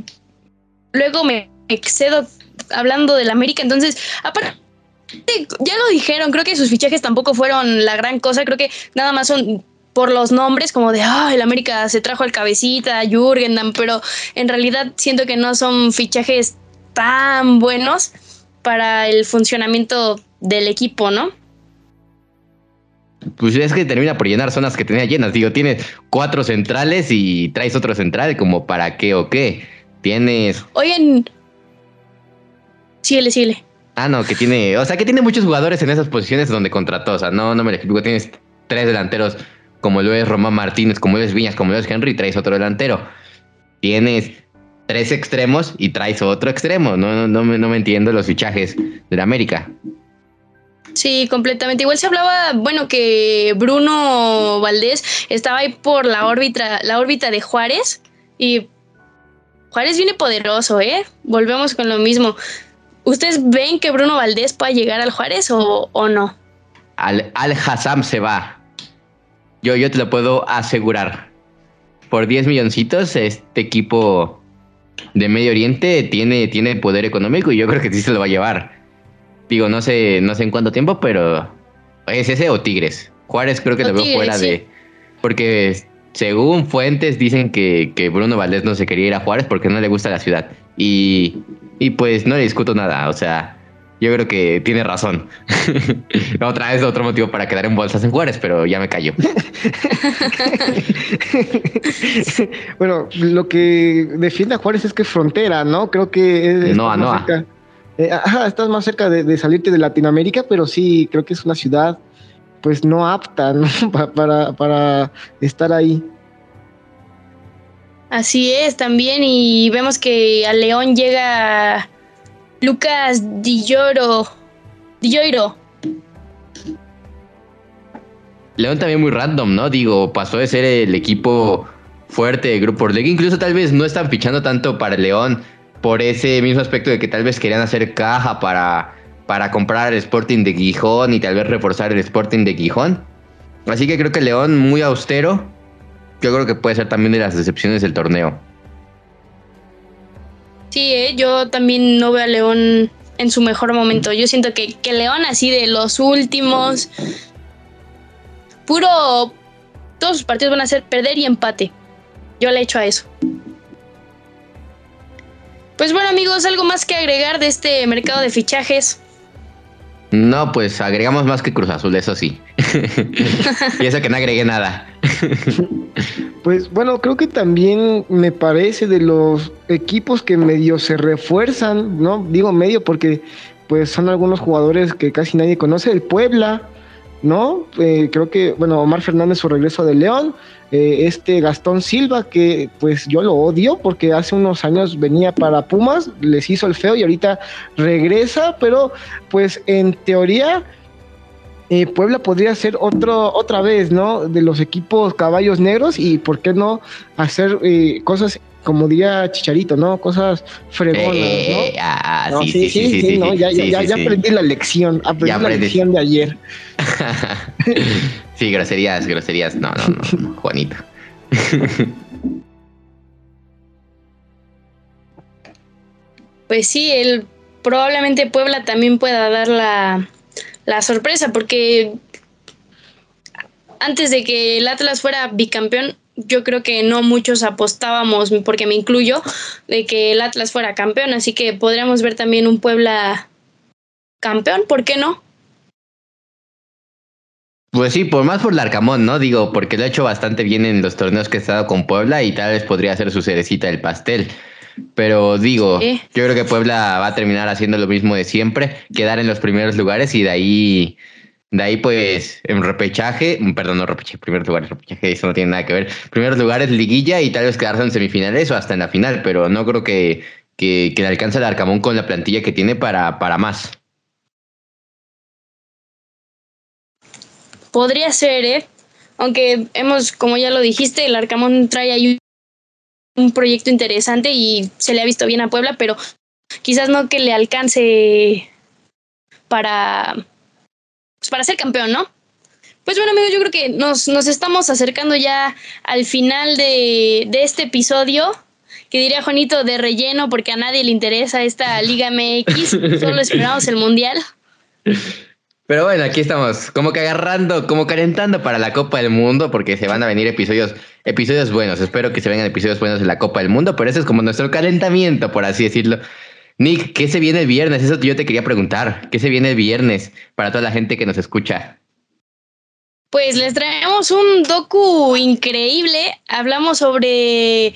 luego me excedo hablando del América. Entonces, aparte, ya lo dijeron, creo que sus fichajes tampoco fueron la gran cosa. Creo que nada más son por los nombres, como de, ah, el América se trajo al cabecita, a Jürgen, Damm", pero en realidad siento que no son fichajes tan buenos para el funcionamiento del equipo, ¿no? Pues es que termina por llenar zonas que tenía llenas. Digo, tienes cuatro centrales y traes otro central, como para qué o qué. Tienes. Oigan, síguele, síguele. Ah, no, que tiene. O sea, que tiene muchos jugadores en esas posiciones donde contrató. O sea, no, no me lo explico. Tienes tres delanteros, como lo es Román Martínez, como lo es Viñas, como lo es Henry, traes otro delantero. Tienes tres extremos y traes otro extremo. No, no, no, me, no me entiendo los fichajes de la América. Sí, completamente. Igual se hablaba, bueno, que Bruno Valdés estaba ahí por la órbita, la órbita de Juárez y Juárez viene poderoso, ¿eh? Volvemos con lo mismo. ¿Ustedes ven que Bruno Valdés pueda llegar al Juárez o, o no? Al, Al Hassam se va. Yo, yo te lo puedo asegurar. Por 10 milloncitos, este equipo de Medio Oriente tiene, tiene poder económico y yo creo que sí se lo va a llevar. Digo, no sé, no sé en cuánto tiempo, pero es ese o Tigres. Juárez creo que O lo veo Tigres, fuera sí. de. Porque según fuentes dicen que, que Bruno Valdés no se quería ir a Juárez porque no le gusta la ciudad. Y, y pues no le discuto nada. O sea, yo creo que tiene razón. Otra vez otro motivo para quedar en bolsas en Juárez, pero ya me callo. bueno, lo que defiende a Juárez es que es frontera, ¿no? Creo que es, Noa, Noa. cerca, eh, ajá, estás más cerca de, de salirte de Latinoamérica, pero sí, creo que es una ciudad pues no apta ¿no? Pa- para, para estar ahí. Así es, también. Y vemos que a León llega Lucas Di Lloro. Di Lloro. León también muy random, ¿no? Digo, pasó de ser el equipo fuerte de Grupo Orlegui. Incluso tal vez no están fichando tanto para León por ese mismo aspecto de que tal vez querían hacer caja para, para comprar el Sporting de Gijón y tal vez reforzar el Sporting de Gijón. Así que creo que León muy austero. Yo creo que puede ser también de las decepciones del torneo. Sí, ¿eh? yo también no veo a León en su mejor momento. Yo siento que, que León así de los últimos, puro, todos sus partidos van a ser perder y empate. Yo le echo a eso. Pues bueno amigos, algo más que agregar de este mercado de fichajes. No, pues agregamos más que Cruz Azul, eso sí. y eso que no agregué nada. pues bueno, creo que también me parece de los equipos que medio se refuerzan, ¿no? Digo medio porque pues son algunos jugadores que casi nadie conoce. El Puebla, ¿no? Eh, creo que, bueno, Omar Fernández su regreso de León, eh, este Gastón Silva, que pues yo lo odio porque hace unos años venía para Pumas, les hizo el feo y ahorita regresa, pero pues en teoría eh, Puebla podría ser otro, otra vez, ¿no? De los equipos caballos negros y por qué no hacer cosas como diría Chicharito, ¿no? Cosas fregonas, ¿no? Ah, sí, sí, sí, ¿no? Ya, ya, ya aprendí la lección, aprendí la lección de ayer. sí, groserías, groserías. No, no, no, Juanito. pues sí, el, probablemente Puebla también pueda dar la, la sorpresa, porque antes de que el Atlas fuera bicampeón, yo creo que no muchos apostábamos, porque me incluyo, de que el Atlas fuera campeón, así que podríamos ver también un Puebla campeón, ¿por qué no? Pues sí, por más por Larcamón, ¿no? Digo, porque lo ha hecho bastante bien en los torneos que ha estado con Puebla y tal vez podría ser su cerecita del pastel. Pero digo, yo creo que Puebla va a terminar haciendo lo mismo de siempre, quedar en los primeros lugares y de ahí, de ahí pues en repechaje, perdón, no repechaje, primeros lugares, repechaje, eso no tiene nada que ver. Primeros lugares, liguilla y tal vez quedarse en semifinales o hasta en la final, pero no creo que, que, que le alcance el Arcamón con la plantilla que tiene para, para más. Podría ser, ¿eh? Aunque hemos, como ya lo dijiste, el Arcamón trae ahí un proyecto interesante y se le ha visto bien a Puebla, pero quizás no que le alcance para, pues para ser campeón, ¿no? Pues bueno, amigos, yo creo que nos, nos estamos acercando ya al final de, de este episodio que diría Juanito de relleno porque a nadie le interesa esta Liga MX, solo esperamos el Mundial. Pero bueno, aquí estamos, como que agarrando, como calentando para la Copa del Mundo, porque se van a venir episodios, episodios buenos. Espero que se vengan episodios buenos en la Copa del Mundo, pero ese es como nuestro calentamiento, por así decirlo. Nick, ¿qué se viene el viernes? Eso yo te quería preguntar. ¿Qué se viene el viernes para toda la gente que nos escucha? Pues les traemos un docu increíble. Hablamos sobre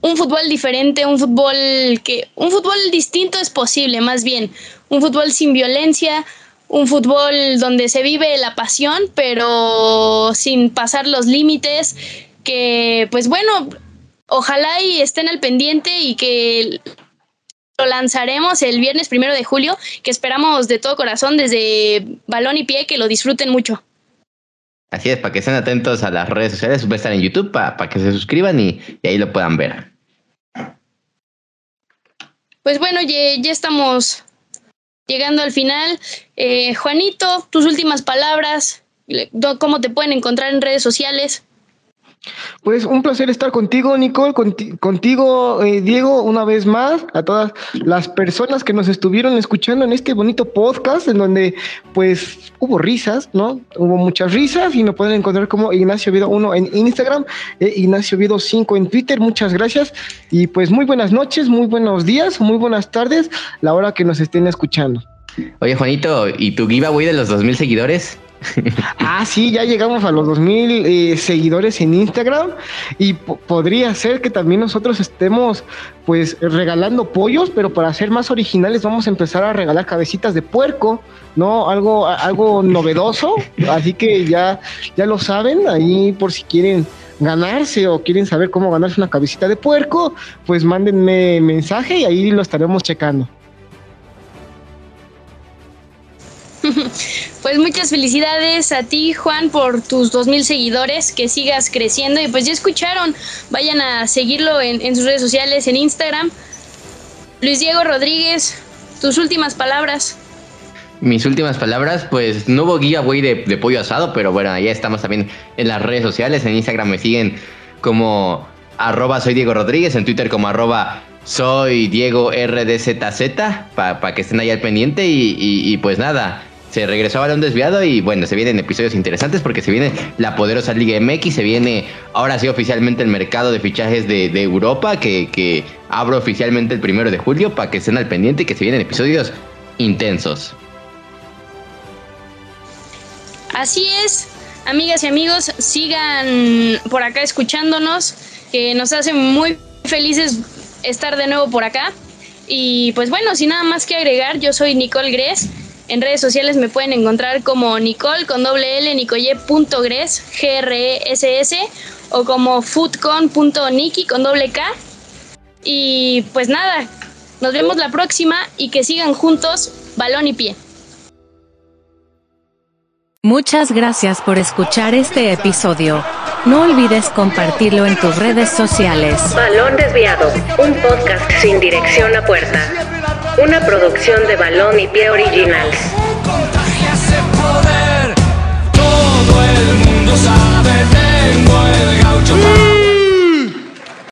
un fútbol diferente, un fútbol que, un fútbol distinto es posible, más bien, un fútbol sin violencia, un fútbol donde se vive la pasión, pero sin pasar los límites, que pues bueno, ojalá y estén al pendiente y que lo lanzaremos el viernes primero de julio, que esperamos de todo corazón desde balón y pie que lo disfruten mucho. Así es, para que estén atentos a las redes sociales, va a estar en YouTube para, que se suscriban y, ahí lo puedan ver. Pues bueno, ya, ya estamos llegando al final. Eh, Juanito, tus últimas palabras, cómo te pueden encontrar en redes sociales. Pues un placer estar contigo, Nicole, contigo, eh, Diego, una vez más, a todas las personas que nos estuvieron escuchando en este bonito podcast, en donde pues hubo risas, ¿no? Hubo muchas risas y nos pueden encontrar como Ignacio Vido 1 en Instagram, e Ignacio Vido 5 en Twitter. Muchas gracias y pues muy buenas noches, muy buenos días, muy buenas tardes, la hora que nos estén escuchando. Oye, Juanito, ¿y tu giveaway de los 2000 seguidores? ah, sí, ya llegamos a los 2000 eh, seguidores en Instagram y podría ser que también nosotros estemos pues regalando pollos, pero para ser más originales vamos a empezar a regalar cabecitas de puerco, ¿no? Algo, algo novedoso, así que ya, ya lo saben, ahí por si quieren ganarse o quieren saber cómo ganarse una cabecita de puerco, pues mándenme mensaje y ahí lo estaremos checando. Pues muchas felicidades a ti, Juan, por tus 2000 seguidores, que sigas creciendo y pues ya escucharon, vayan a seguirlo en, sus redes sociales, en Instagram. Luis Diego Rodríguez, tus últimas palabras. Mis últimas palabras, pues no hubo guía, güey, de, pollo asado, pero bueno, ya estamos también en las redes sociales. En Instagram me siguen como arroba soy Diego Rodríguez, en Twitter como arroba soy Diego RDZZ, para que estén ahí al pendiente. Y, pues nada, se regresó a balón desviado y bueno, se vienen episodios interesantes porque se viene la poderosa Liga MX, se viene ahora sí oficialmente el mercado de fichajes de, Europa, que, que abro oficialmente el primero de julio para que estén al pendiente y que se vienen episodios intensos. Así es, amigas y amigos, sigan por acá escuchándonos, que nos hace muy felices estar de nuevo por acá. Y pues bueno, sin nada más que agregar, yo soy Nicole Gres. En redes sociales me pueden encontrar como Nicole con doble L, nicoye.gres, G-R-E-S-S, o como foodcon.niki con doble K. Y pues nada, nos vemos la próxima y que sigan juntos, balón y pie. Muchas gracias por escuchar este episodio. No olvides compartirlo en tus redes sociales. Balón Desviado, un podcast sin dirección a puerta. Una producción de Balón y Pie Originals.